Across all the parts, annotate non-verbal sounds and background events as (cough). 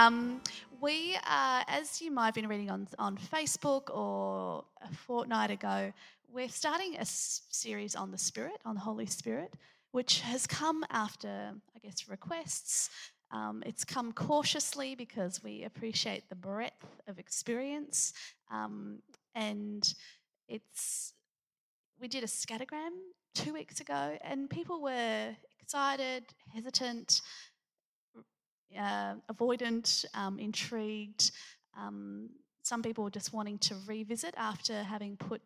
Um, we, uh, as you might have been reading on, on Facebook or a fortnight ago, we're starting a s- series on the Spirit, on the Holy Spirit, which has come after, I guess, requests. Um, it's come cautiously because we appreciate the breadth of experience, um, and it's we did a scattergram two weeks ago, and people were excited, hesitant, uh, avoidant, um, intrigued. Um, some people were just wanting to revisit after having put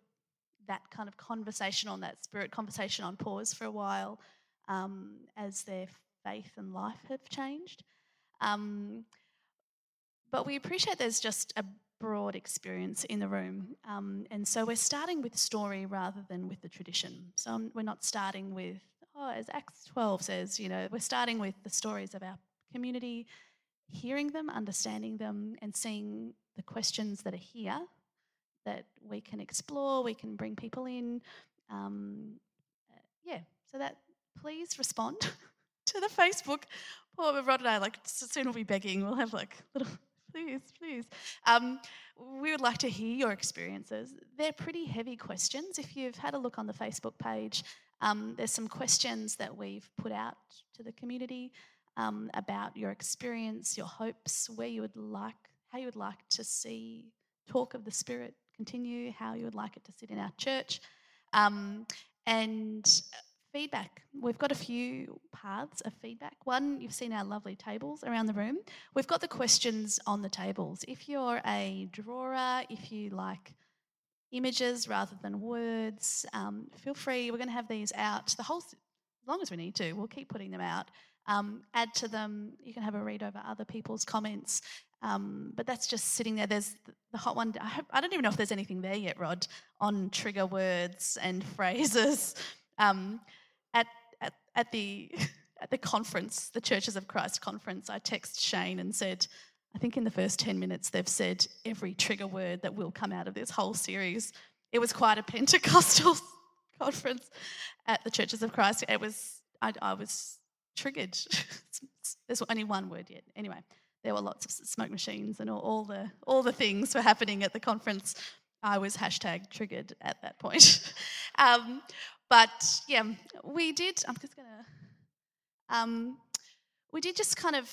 that kind of conversation on that spirit conversation on pause for a while um, as their faith and life have changed. Um, but we appreciate there's just a broad experience in the room. Um, and so we're starting with story rather than with the tradition. So um, we're not starting with, oh, as Acts 12 says, you know, we're starting with the stories of our community, hearing them, understanding them, and seeing the questions that are here that we can explore, we can bring people in. Um, uh, yeah, so that please respond (laughs) to the Facebook. Poor Rod and I, like, soon we'll be begging. We'll have like little, (laughs) please, please. Um, we would like to hear your experiences. They're pretty heavy questions. If you've had a look on the Facebook page, um, there's some questions that we've put out to the community um, about your experience, your hopes, where you would like, how you would like to see talk of the Spirit continue, how you would like it to sit in our church, um, and feedback. We've got a few paths of feedback. One, you've seen our lovely tables around the room. We've got the questions on the tables. If you're a drawer, if you like images rather than words, um, feel free. We're going to have these out the whole, as long as we need to. We'll keep putting them out. Um, add to them. You can have a read over other people's comments. Um, but that's just sitting there. There's the hot one. I, hope, I, don't even know if there's anything there yet, Rod, on trigger words and (laughs) phrases. Um, at, at, at, the, (laughs) at the conference, the Churches of Christ conference, I text Shane and said, I think in the first 10 minutes they've said every trigger word that will come out of this whole series. It was quite a Pentecostal (laughs) conference at the Churches of Christ. It was, I, I was triggered. (laughs) There's only one word yet. Anyway, there were lots of smoke machines and all, all, the all the things were happening at the conference. I was hashtag triggered at that point. (laughs) um, but yeah, we did. I'm just gonna. Um, we did just kind of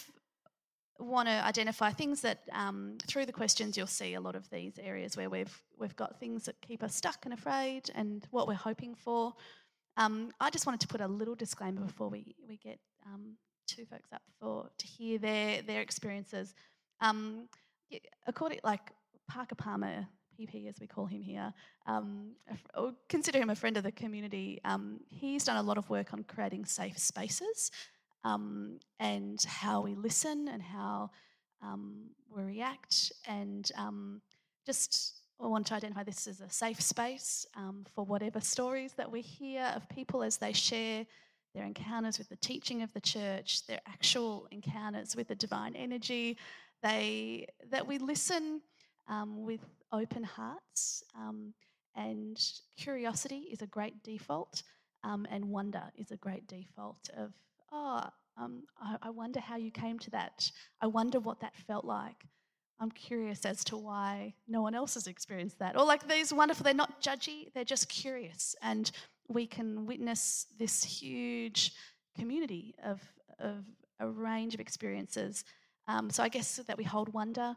want to identify things that um, through the questions you'll see a lot of these areas where we've we've got things that keep us stuck and afraid and what we're hoping for. Um, I just wanted to put a little disclaimer before we we get um, two folks up for to hear their their experiences. Um, according like Parker Palmer, PP as we call him here, um, consider him a friend of the community. Um, he's done a lot of work on creating safe spaces um, and how we listen and how um, we react, and um, just I want to identify this as a safe space for whatever stories that we hear of people as they share their encounters with the teaching of the church, their actual encounters with the divine energy. They that we listen um, with open hearts, um, and curiosity is a great default, um, and wonder is a great default. Of oh, um, I, I wonder how you came to that. I wonder what that felt like. I'm curious as to why no one else has experienced that. Or like these wonderful, they're not judgy, they're just curious. And we can witness this huge community of, of a range of experiences. Um, so I guess that we hold wonder.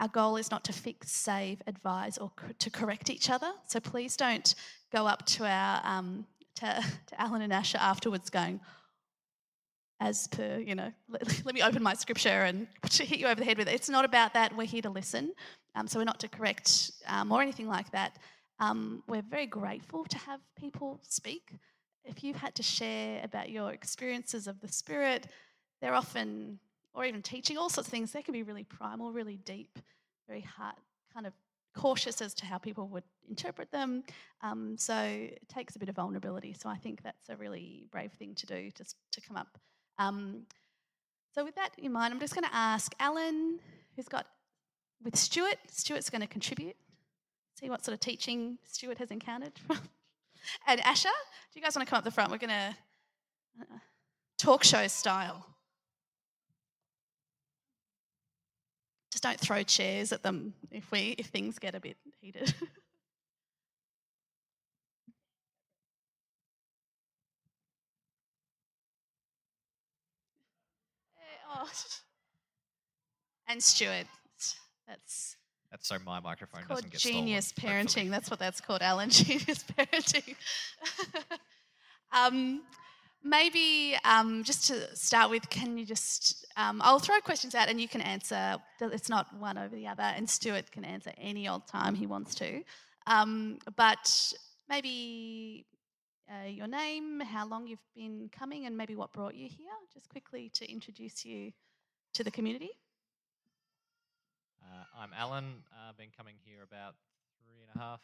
Our goal is not to fix, save, advise, or to correct each other. So please don't go up to our um, to, (laughs) to Alan and Asha afterwards going, as per, you know, (laughs) let, let, me open my scripture and (laughs) hit you over the head with it. It's not about that. We're here to listen. Um, so we're not to correct um, or anything like that. Um, we're very grateful to have people speak. If you've had to share about your experiences of the Spirit, they're often, or even teaching, all sorts of things, they can be really primal, really deep, very heart, kind of cautious as to how people would interpret them. Um, so it takes a bit of vulnerability. So I think that's a really brave thing to do, just to come up. Um, so with that in mind, I'm just going to ask Alan, who's got with Stuart. Stuart's going to contribute see what sort of teaching Stuart has encountered. (laughs) and Asher, do you guys want to come up the front? We're going to uh, talk show style. Just don't throw chairs at them if we if things get a bit heated. (laughs) oh. (laughs) And Stuart, that's That's so my microphone it's called doesn't get genius stolen, parenting. hopefully. That's what that's called, Alan. (laughs) Genius parenting. (laughs) um, maybe um, just to start with, can you just? Um, I'll throw questions out, and you can answer. It's not one over the other, and Stuart can answer any old time he wants to. Um, but maybe uh, your name, how long you've been coming, and maybe what brought you here. Just quickly to introduce you to the community. Uh, I'm Alan. I've been coming here about three and a half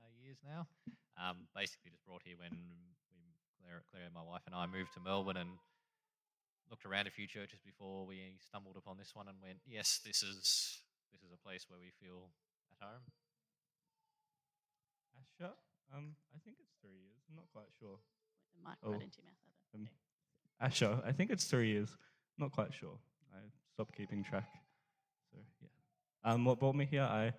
uh, years now. Um, basically, just brought here when we, Claire, Claire, my wife, and I moved to Melbourne and looked around a few churches before we stumbled upon this one and went, "Yes, this is this is a place where we feel at home." Asher? Um, I think it's three years. I'm not quite sure. The mic Oh. right into your mouth. Ada. Um, Asher, I think it's three years. Not quite sure. I stopped keeping track. Um, what brought me here? I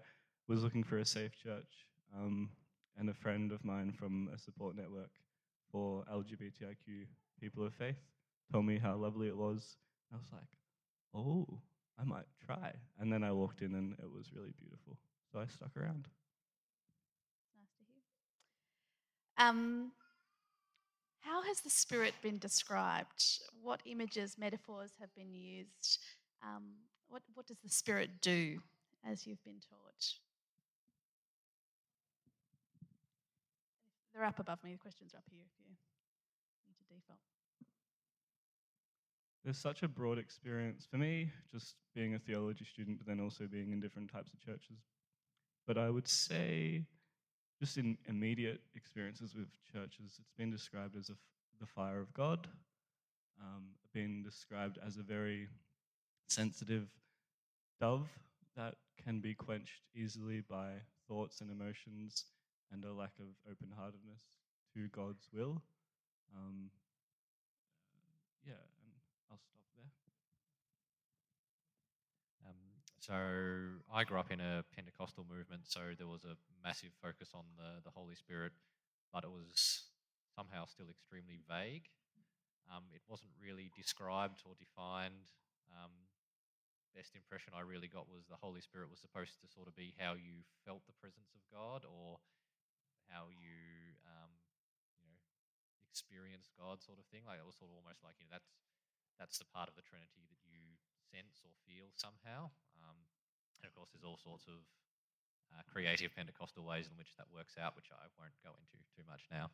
was looking for a safe church, um, and a friend of mine from a support network for LGBTIQ people of faith told me how lovely it was. I was like, oh, I might try. And then I walked in, and it was really beautiful. So I stuck around. Nice to hear. Um, how has the Spirit been described? What images, metaphors have been used? Um, what, what does the Spirit do as you've been taught? They're up above me. The questions are up here if you need to default. There's such a broad experience for me, just being a theology student, but then also being in different types of churches. But I would say, just in immediate experiences with churches, it's been described as the fire of God, um, been described as a very sensitive dove that can be quenched easily by thoughts and emotions and a lack of open heartedness to God's will. Um, yeah, and I'll stop there. Um, so I grew up in a Pentecostal movement, so there was a massive focus on the, the Holy Spirit, but it was somehow still extremely vague. Um, it wasn't really described or defined. Um, best impression I really got was the Holy Spirit was supposed to sort of be how you felt the presence of God or how you, um, you know, experienced God sort of thing. Like it was sort of almost like you know that's that's the part of the Trinity that you sense or feel somehow. Um, and of course, there's all sorts of uh, creative Pentecostal ways in which that works out, which I won't go into too much now.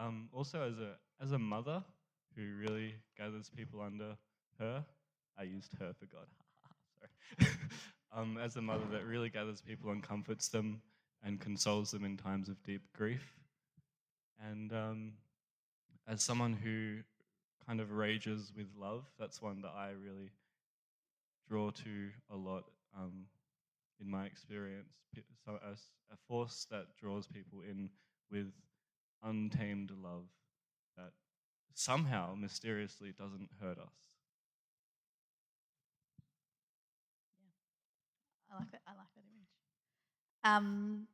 Um, also, as a as a mother who really gathers people under her, I used her for God. (laughs) Sorry. (laughs) um, as a mother that really gathers people and comforts them and consoles them in times of deep grief, and um, as someone who kind of rages with love, that's one that I really draw to a lot um, in my experience. So, a, s- a force that draws people in with untamed love that somehow mysteriously doesn't hurt us. I like that. I like that image. Um,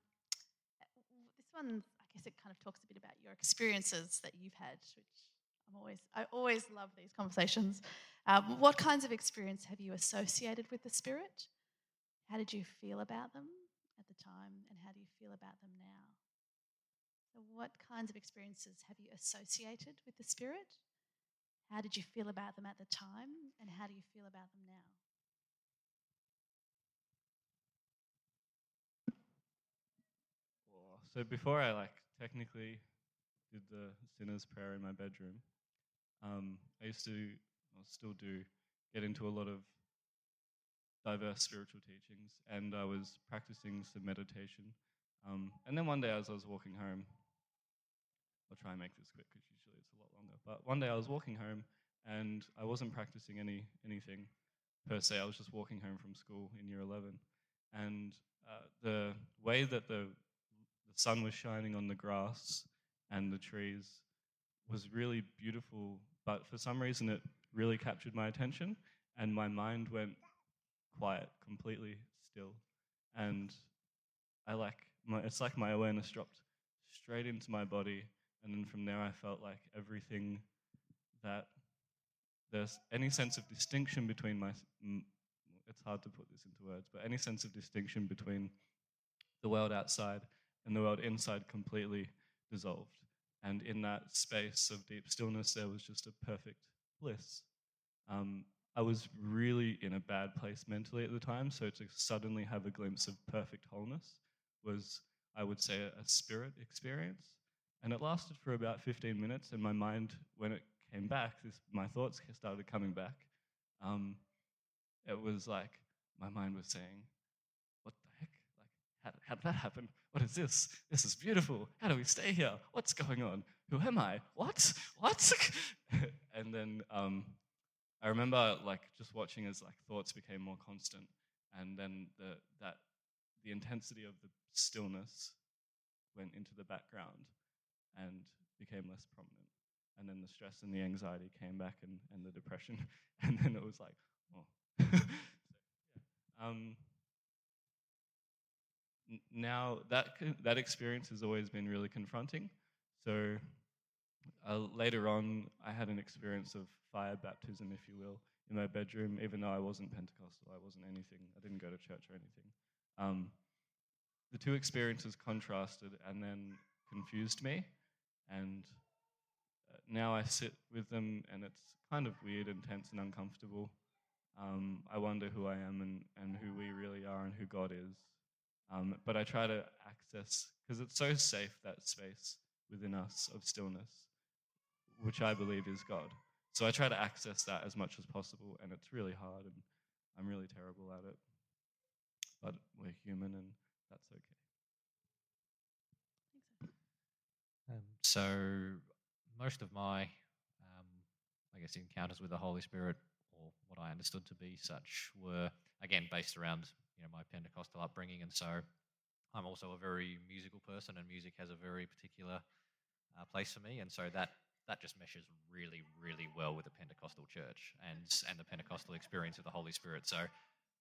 this one, I guess, it kind of talks a bit about your experiences that you've had, which I'm always, I always love these conversations. Um, what kinds of experience have you associated with the Spirit? How did you feel about them at the time, and how do you feel about them now? What kinds of experiences have you associated with the Spirit? How did you feel about them at the time, and how do you feel about them now? So before I like technically did the sinner's prayer in my bedroom, um, I used to, or still do, get into a lot of diverse spiritual teachings, and I was practicing some meditation. Um, and then one day, as I was walking home, I'll try and make this quick because usually it's a lot longer. But one day I was walking home, and I wasn't practicing any anything, per se. I was just walking home from school in year 11. And uh, the way that the, the sun was shining on the grass and the trees was really beautiful, but for some reason it really captured my attention, and my mind went quiet, completely still. And I like, my, it's like my awareness dropped straight into my body, and then from there I felt like everything that there's any sense of distinction between my it's hard to put this into words but any sense of distinction between the world outside and the world inside completely dissolved. And in that space of deep stillness there was just a perfect bliss. Um, i was really in a bad place mentally at the time so to suddenly have a glimpse of perfect wholeness was i would say a spirit experience and it lasted for about 15 minutes and my mind when it came back, this, my thoughts started coming back. Um, it was like my mind was saying, What the heck? Like, how, how did that happen? What is this? This is beautiful. How do we stay here? What's going on? Who am I? What? What? (laughs) and then um, I remember like just watching as like thoughts became more constant, and then the that the intensity of the stillness went into the background and became less prominent. And then the stress and the anxiety came back and, and the depression. (laughs) And then it was like oh. (laughs) So, yeah. um, now that that experience has always been really confronting. So uh, later on i had an experience of fire baptism if you will in my bedroom. Even though i wasn't pentecostal i wasn't anything. I didn't go to church or anything. Um, the two experiences contrasted and then confused me and now I sit with them and it's kind of weird and tense and uncomfortable. Um, I wonder who I am and, and who we really are and who God is. Um, but I try to access, because it's so safe, that space within us of stillness, which I believe is God. So I try to access that as much as possible, and it's really hard, and I'm really terrible at it. But we're human, and that's okay. So most of my, um, I guess, encounters with the Holy Spirit, or what I understood to be such, were again based around you know my Pentecostal upbringing, and so I'm also a very musical person, and music has a very particular uh, place for me, and so that that just meshes really, really well with the Pentecostal church and and the Pentecostal experience of the Holy Spirit. So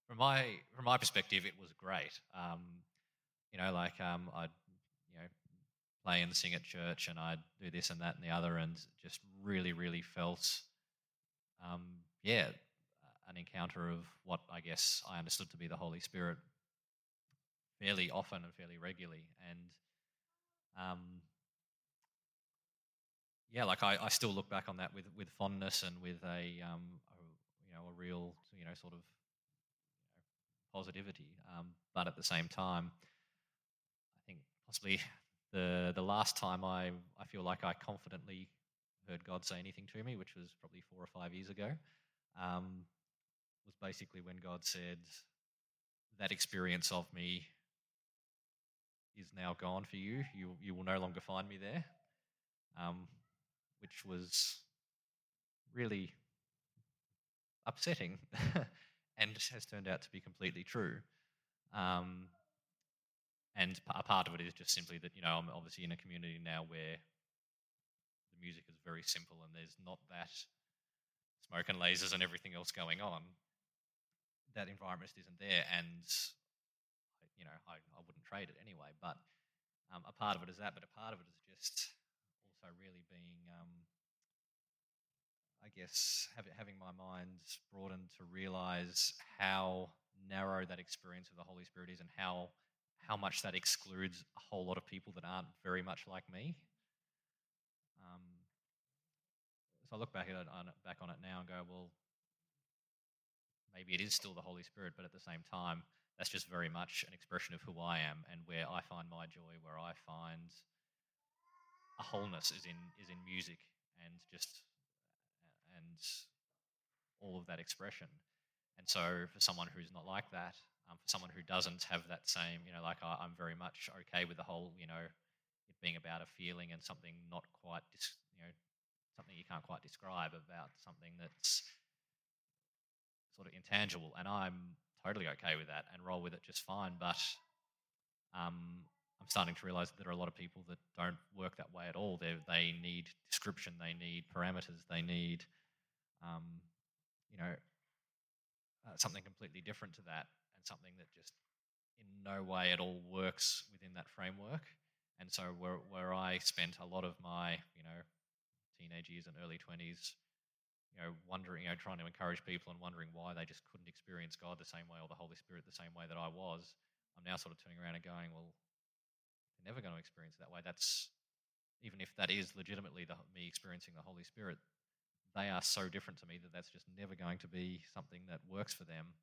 from my from my perspective, it was great. Um, you know, like um, I'd you know play and sing at church, and I'd do this and that and the other, and just really, really felt, um, yeah, an encounter of what I guess I understood to be the Holy Spirit fairly often and fairly regularly, and um, yeah, like I, I still look back on that with with fondness and with a, um, a you know a real you know sort of positivity, um, but at the same time, I think possibly the the last time I I feel like I confidently heard God say anything to me, which was probably four or five years ago, um, was basically when God said, "That experience of me is now gone for you. You you will no longer find me there," um, which was really upsetting, (laughs) and has turned out to be completely true. Um, and a part of it is just simply that, you know, I'm obviously in a community now where the music is very simple and there's not that smoke and lasers and everything else going on. That environment just isn't there. And, you know, I, I wouldn't trade it anyway. But um, a part of it is that, but a part of it is just also really being, um, I guess, have, having my mind broadened to realize how narrow that experience of the Holy Spirit is and how how much that excludes a whole lot of people that aren't very much like me. Um, so I look back at it on, back on it now and go, well, maybe it is still the Holy Spirit, but at the same time, that's just very much an expression of who I am and where I find my joy, where I find a wholeness is in is in music and just and all of that expression. And so for someone who's not like that, um, for someone who doesn't have that same, you know, like I, am very much okay with the whole, you know, it being about a feeling and something not quite, dis, you know, something you can't quite describe about something that's sort of intangible, and I'm totally okay with that and roll with it just fine. But um, I'm starting to realize that there are a lot of people that don't work that way at all. They they need description, they need parameters, they need, um, you know, uh, something completely different to that, something that just in no way at all works within that framework. And so where where I spent a lot of my you know teenage years and early twenties, you know, wondering, you know, trying to encourage people and wondering why they just couldn't experience God the same way or the Holy Spirit the same way that I was. I'm now sort of turning around and going, well, they're never going to experience it that way. That's even if that is legitimately the, me experiencing the Holy Spirit, they are so different to me that that's just never going to be something that works for them.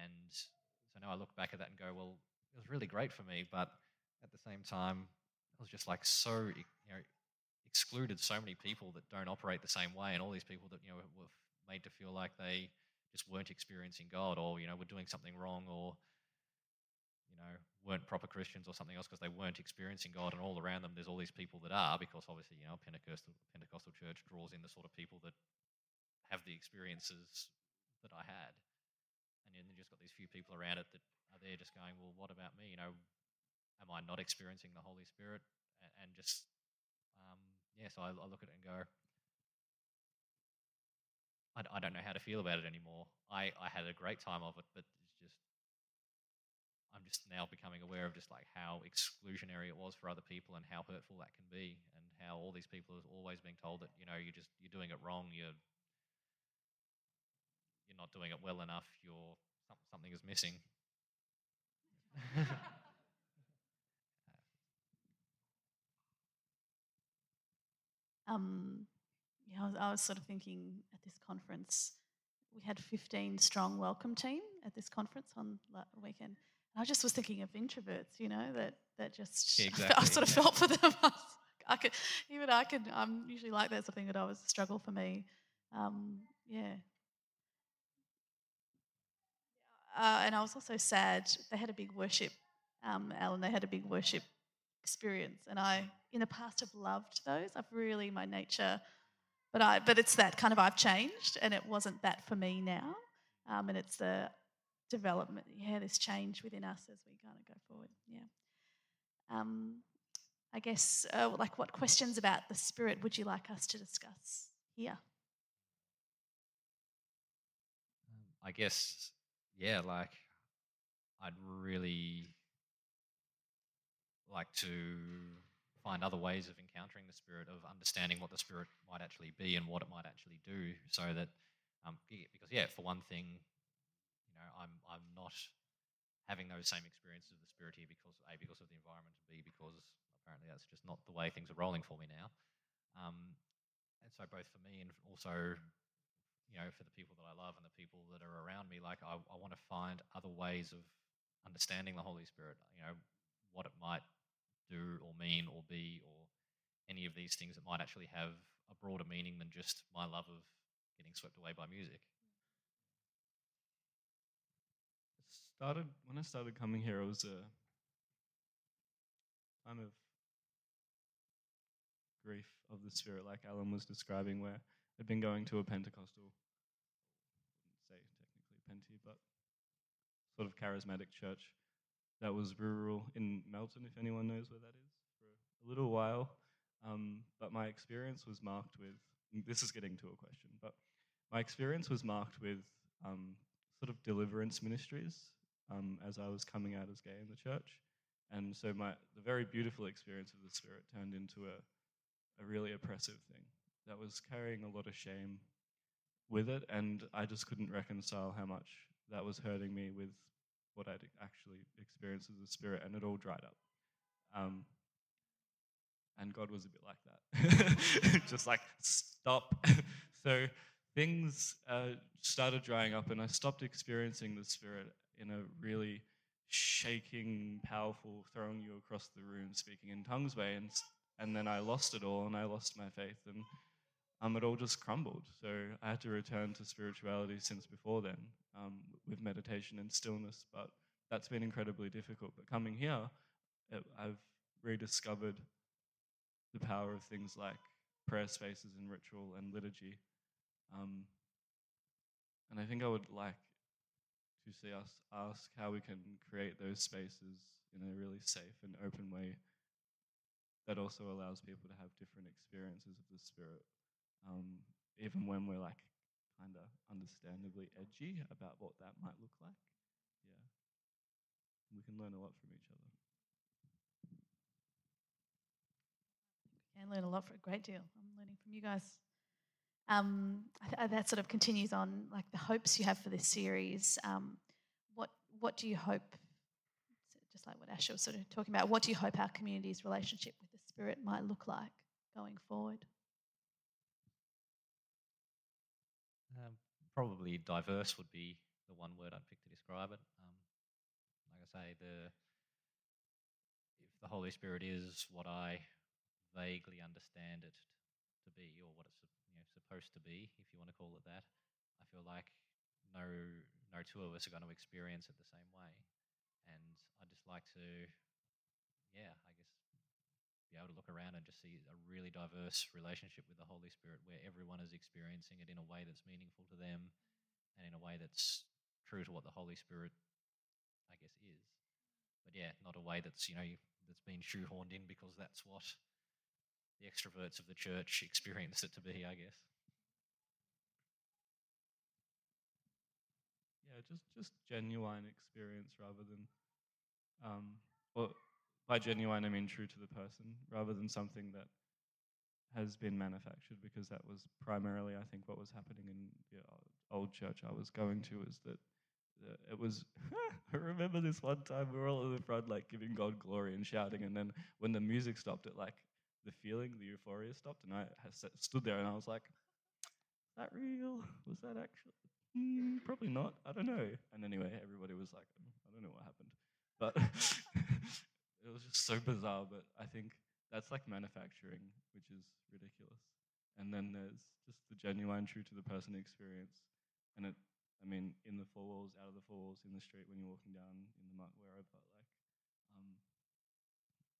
And so now I look back at that and go, well, it was really great for me, but at the same time, it was just like so, you know, excluded so many people that don't operate the same way, and all these people that you know were made to feel like they just weren't experiencing God, or you know were doing something wrong, or you know weren't proper Christians or something else because they weren't experiencing God, and all around them there's all these people that are, because obviously you know Pentecostal Pentecostal church draws in the sort of people that have the experiences that I had, and then you just got these few people around it that are there just going, well, what about me? You know, am I not experiencing the Holy Spirit? And just um, yeah, so I, I, look at it and go, I, I, don't know how to feel about it anymore. I, I had a great time of it, but it's just, I'm just now becoming aware of just like how exclusionary it was for other people and how hurtful that can be, and how all these people are always being told that you know you're just you're doing it wrong, you're you're not doing it well enough, you're something is missing. (laughs) Um, yeah, I was, I was sort of thinking at this conference, we had 15 strong welcome team at this conference on the weekend. And I just was thinking of introverts, you know, that that just (laughs) yeah, exactly. I, sort of felt for them. (laughs) I could even I could I'm usually like that something that I was a struggle for me. Um, yeah. Uh, and I was also sad. They had a big worship, um, Alan. They had a big worship experience. And I, in the past, have loved those. I've really, my nature, but I, but it's that kind of I've changed, and it wasn't that for me now. Um, and it's the development, yeah, this change within us as we kind of go forward. Yeah. Um, I guess, uh, like, what questions about the Spirit would you like us to discuss here? I guess, yeah, like, I'd really like to find other ways of encountering the spirit, of understanding what the spirit might actually be and what it might actually do, so that um, because yeah, for one thing, you know, I'm I'm not having those same experiences of the spirit here because a because of the environment, and b because apparently that's just not the way things are rolling for me now. Um, and so both for me and also you know for the people that I love and the people that are around me, like I, I want to find other ways of understanding the Holy Spirit. You know what it might do or mean or be or any of these things that might actually have a broader meaning than just my love of getting swept away by music. started when I started coming here. It was a time of grief of the spirit, like Alan was describing, where I'd been going to a Pentecostal, But sort of charismatic church that was rural in Melton, if anyone knows where that is, for a little while. Um, but my experience was marked with this is getting to a question, but my experience was marked with um, sort of deliverance ministries um, as I was coming out as gay in the church. And so my the very beautiful experience of the Spirit turned into a, a really oppressive thing that was carrying a lot of shame with it, and I just couldn't reconcile how much that was hurting me with what I'd actually experienced as a spirit, and it all dried up. Um, and God was a bit like that, (laughs) just like stop. (laughs) so things uh, started drying up, and I stopped experiencing the Spirit in a really shaking, powerful, throwing you across the room, speaking in tongues way, and and then I lost it all, and I lost my faith, and um, it all just crumbled. So I had to return to spirituality since before then um, with meditation and stillness, but that's been incredibly difficult. But coming here, it, I've rediscovered the power of things like prayer spaces and ritual and liturgy. Um, and I think I would like to see us ask how we can create those spaces in a really safe and open way that also allows people to have different experiences of the Spirit, um, even when we're like kind of understandably edgy about what that might look like. Yeah. We can learn a lot from each other. We can learn a lot, for a great deal. I'm learning from you guys. Um, that sort of continues on, like the hopes you have for this series. Um, what what do you hope? Just like what Asher was sort of talking about, what do you hope our community's relationship with the Spirit might look like going forward? Um, probably diverse would be the one word I'd pick to describe it. Um, like I say, the if the Holy Spirit is what I vaguely understand it to be, or what it's you know, supposed to be, if you want to call it that, I feel like no no two of us are going to experience it the same way, and I just like to, yeah, I guess be able to look around and just see a really diverse (laughs) relationship with the Holy Spirit where everyone is experiencing it in a way that's meaningful to them and in a way that's true to what the Holy Spirit, I guess, is. But yeah, not a way that's, you know, that's been shoehorned in because that's what the extroverts of the church (laughs) experience it to be, I guess. Yeah, just just genuine experience rather than um, by genuine, I mean true to the person rather than something that has been manufactured because that was primarily, I think, what was happening in the old church I was going to is that it was (laughs) I remember this one time we were all in the front like giving God glory and shouting and then when the music stopped it like the feeling the euphoria stopped and I stood there and I was like that real? Was that actually mm, probably not. I don't know. And anyway everybody was like I don't know what happened. But (laughs) it was just so bizarre. But I think that's like manufacturing, which is ridiculous. And then there's just the genuine, true to the person experience. And it, I mean, in the four walls, out of the four walls, in the street, when you're walking down in the mud, wherever, like, um,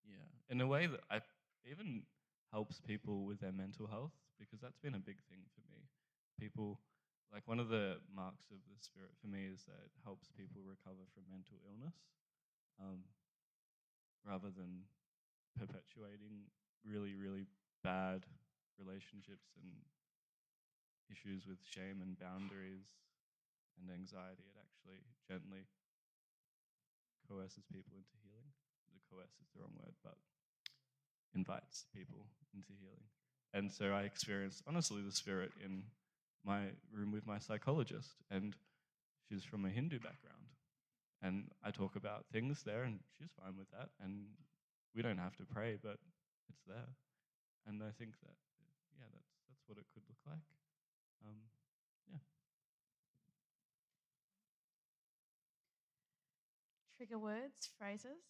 yeah, in a way that I even helps people with their mental health because that's been a big thing for me. People, like one of the marks of the spirit for me is that it helps people recover from mental illness. Um, rather than perpetuating really, really bad relationships and issues with shame and boundaries and anxiety. It actually gently coerces people into healing. The coerce is the wrong word, but invites people into healing. And so I experienced, honestly, the spirit in my room with my psychologist, and she's from a Hindu background. And I talk about things there, and she's fine with that. And we don't have to pray, but it's there. And I think that, yeah, that's that's what it could look like. Um, yeah. Trigger words, phrases,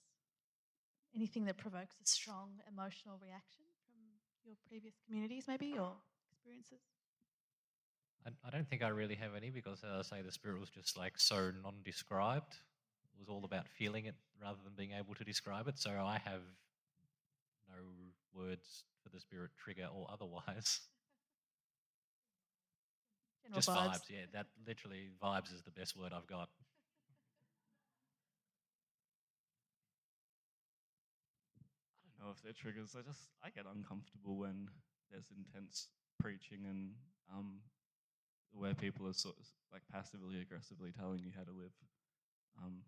anything that provokes a strong emotional reaction from your previous communities, maybe, or experiences? I, I don't think I really have any because, as I say, the spirit was just like so non-described was all about feeling it rather than being able to describe it. So I have no words for the spirit trigger or otherwise. (laughs) General Just vibes. vibes. yeah. That literally vibes is the best word I've got. I don't know if they're triggers. I just I get uncomfortable when there's intense preaching and um, where people are sort of like passively aggressively telling you how to live. Um,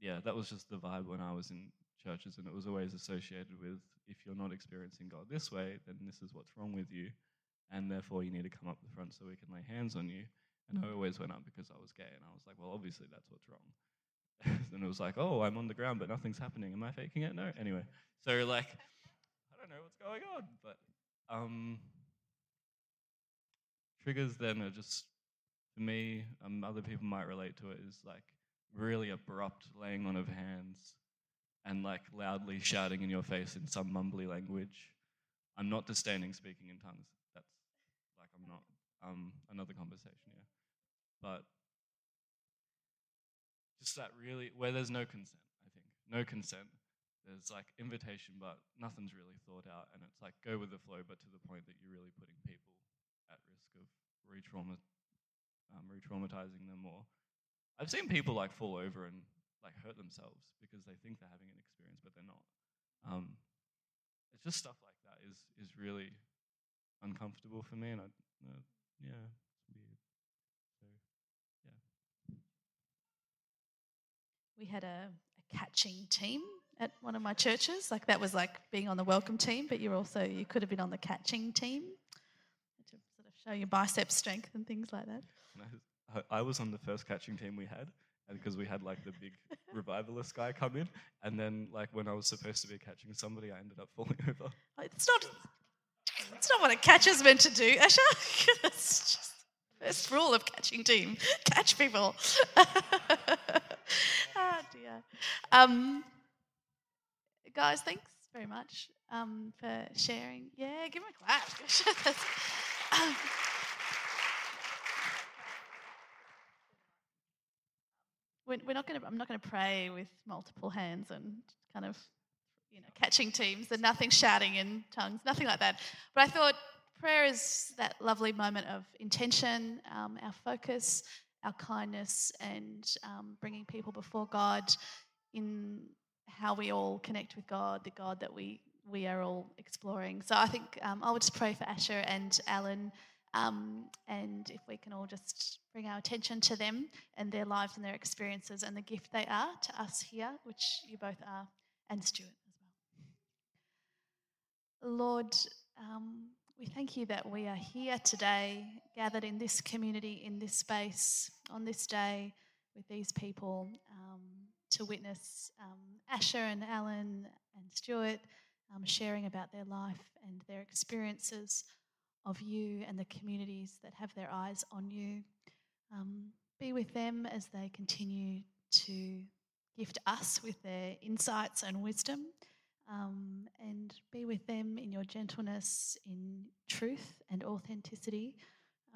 yeah, that was just the vibe when I was in churches, and it was always associated with if you're not experiencing God this way, then this is what's wrong with you, and therefore you need to come up the front so we can lay hands on you. And I always went up because I was gay, and I was like, well, obviously that's what's wrong. (laughs) and it was like, oh, I'm on the ground, but nothing's happening. Am I faking it? No. Anyway, so like, I don't know what's going on, but um, triggers then are just for me. Um, other people might relate to it. Is like really abrupt laying on of hands and like loudly shouting in your face in some mumbly language. I'm not disdaining speaking in tongues. That's like I'm not. Um, another conversation, yeah. But just that really where there's no consent. I think no consent. There's like invitation, but nothing's really thought out, and it's like go with the flow, but to the point that you're really putting people at risk of re-trauma, um, re-traumatizing them or I've seen people like fall over and like hurt themselves because they think they're having an experience but they're not. Um, it's just stuff like that is is really uncomfortable for me and I uh, yeah it's weird. So yeah. We had a, a catching team at one of my churches. Like that was like being on the welcome team, but you're also you could have been on the catching team to sort of show your bicep strength and things like that. I, was, I I was on the first catching team we had, and because we had like the big (laughs) revivalist guy come in, and then like when I was supposed to be catching somebody, I ended up falling (laughs) over. It's not. It's not what a catcher's meant to do, Asha. (laughs) it's just first rule of catching team: catch people. oh dear. Um, guys, thanks very much um, for sharing. Yeah, give him a clap. Gosh, that's- um, we're, not going to. I'm not going to pray with multiple hands and kind of, you know, catching teams and nothing shouting in tongues, nothing like that. But I thought prayer is that lovely moment of intention, um, our focus, our kindness, and um, bringing people before God in how we all connect with God, the God that we we are all exploring. So I think um, I would just pray for Asher and Alan, um, and if we can all just bring our attention to them and their lives and their experiences and the gift they are to us here, which you both are, and Stuart as well. Lord, um, we thank you that we are here today, gathered in this community, in this space, on this day, with these people um, to witness um, Asher and Alan and Stuart um, sharing about their life and their experiences of you and the communities that have their eyes on you. Um, be with them as they continue to gift us with their insights and wisdom. Um, and be with them in your gentleness, in truth and authenticity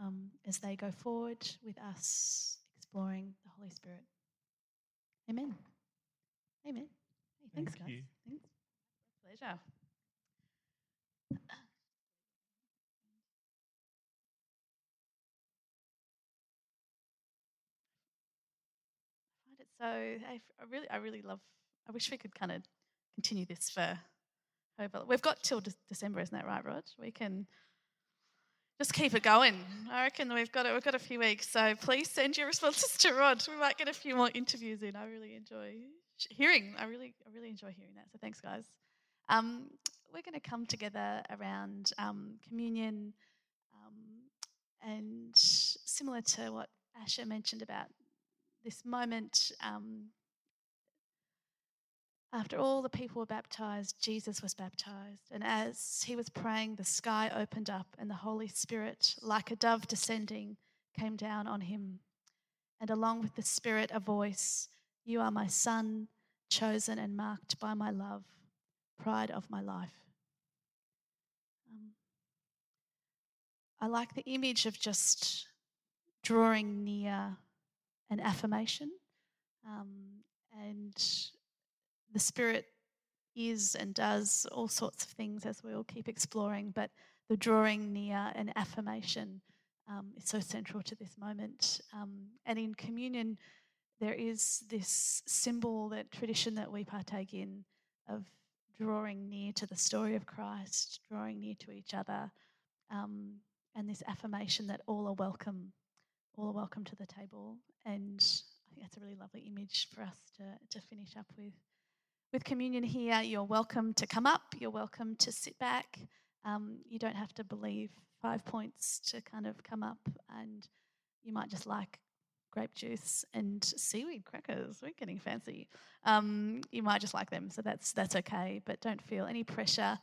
um, as they go forward with us exploring the Holy Spirit. Amen. Amen. Hey, thanks, Thank guys. you. Thanks. Pleasure. (laughs) I find it so. I, I really, I really love. I wish we could kind of continue this for over. We've got till de- December, isn't that right, Rod? We can just keep it going. I reckon we've got it. We've got a few weeks, so please send your (laughs) responses to Rod. We might get a few more interviews in. I really enjoy hearing. I really, I really enjoy hearing that. So thanks, guys. Um, we're going to come together around um, communion, um, and similar to what Asher mentioned about this moment. Um, after all the people were baptized, Jesus was baptized. And as he was praying, the sky opened up, and the Holy Spirit, like a dove descending, came down on him. And along with the Spirit, a voice You are my Son, chosen and marked by my love, pride of my life. Um, I like the image of just drawing near an affirmation. Um, and the Spirit is and does all sorts of things as we all keep exploring, but the drawing near and affirmation um, is so central to this moment. Um, and in communion, there is this symbol, that tradition that we partake in of drawing near to the story of Christ, drawing near to each other, um, and this affirmation that all are welcome, all are welcome to the table. And I think that's a really lovely image for us to, to finish up with. With communion here, you're welcome to come up, you're welcome to sit back. Um, you don't have to believe five points to kind of come up, and you might just like grape juice and seaweed crackers. We're getting fancy. Um, you might just like them, so that's that's okay. But don't feel any pressure.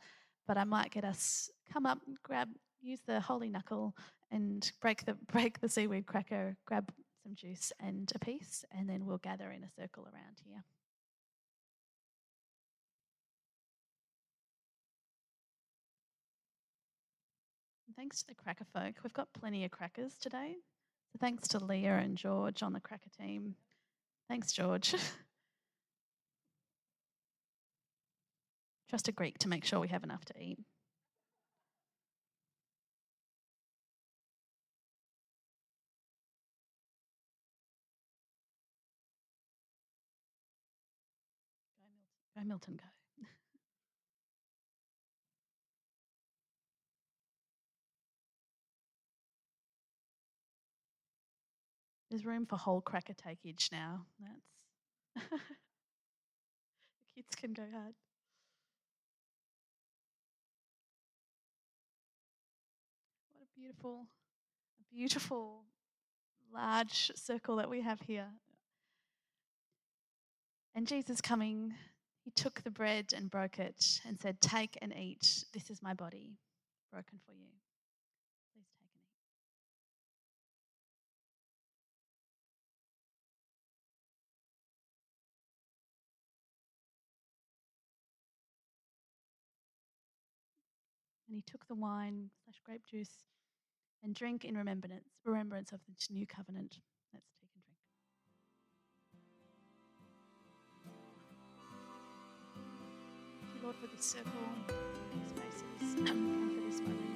But I might get us come up, grab, use the holy knuckle, and break the (laughs) break the seaweed cracker, grab some juice and a piece, and then we'll gather in a circle around here. Thanks to the cracker folk. We've got plenty of crackers today. So thanks to Leah and George on the cracker team. Thanks, George. (laughs) Trust a Greek to make sure we have enough to eat. Go, Milton, guy. There's room for whole cracker takeage now. That's (laughs) the kids can go hard. What a beautiful, a beautiful large circle that we have here. And Jesus coming, he took the bread and broke it and said, Take and eat. This is my body broken for you. Please take and eat. And he took the wine slash grape juice and drink in remembrance, remembrance of this new covenant. you, Lord, for this circle, these spaces, and for this moment.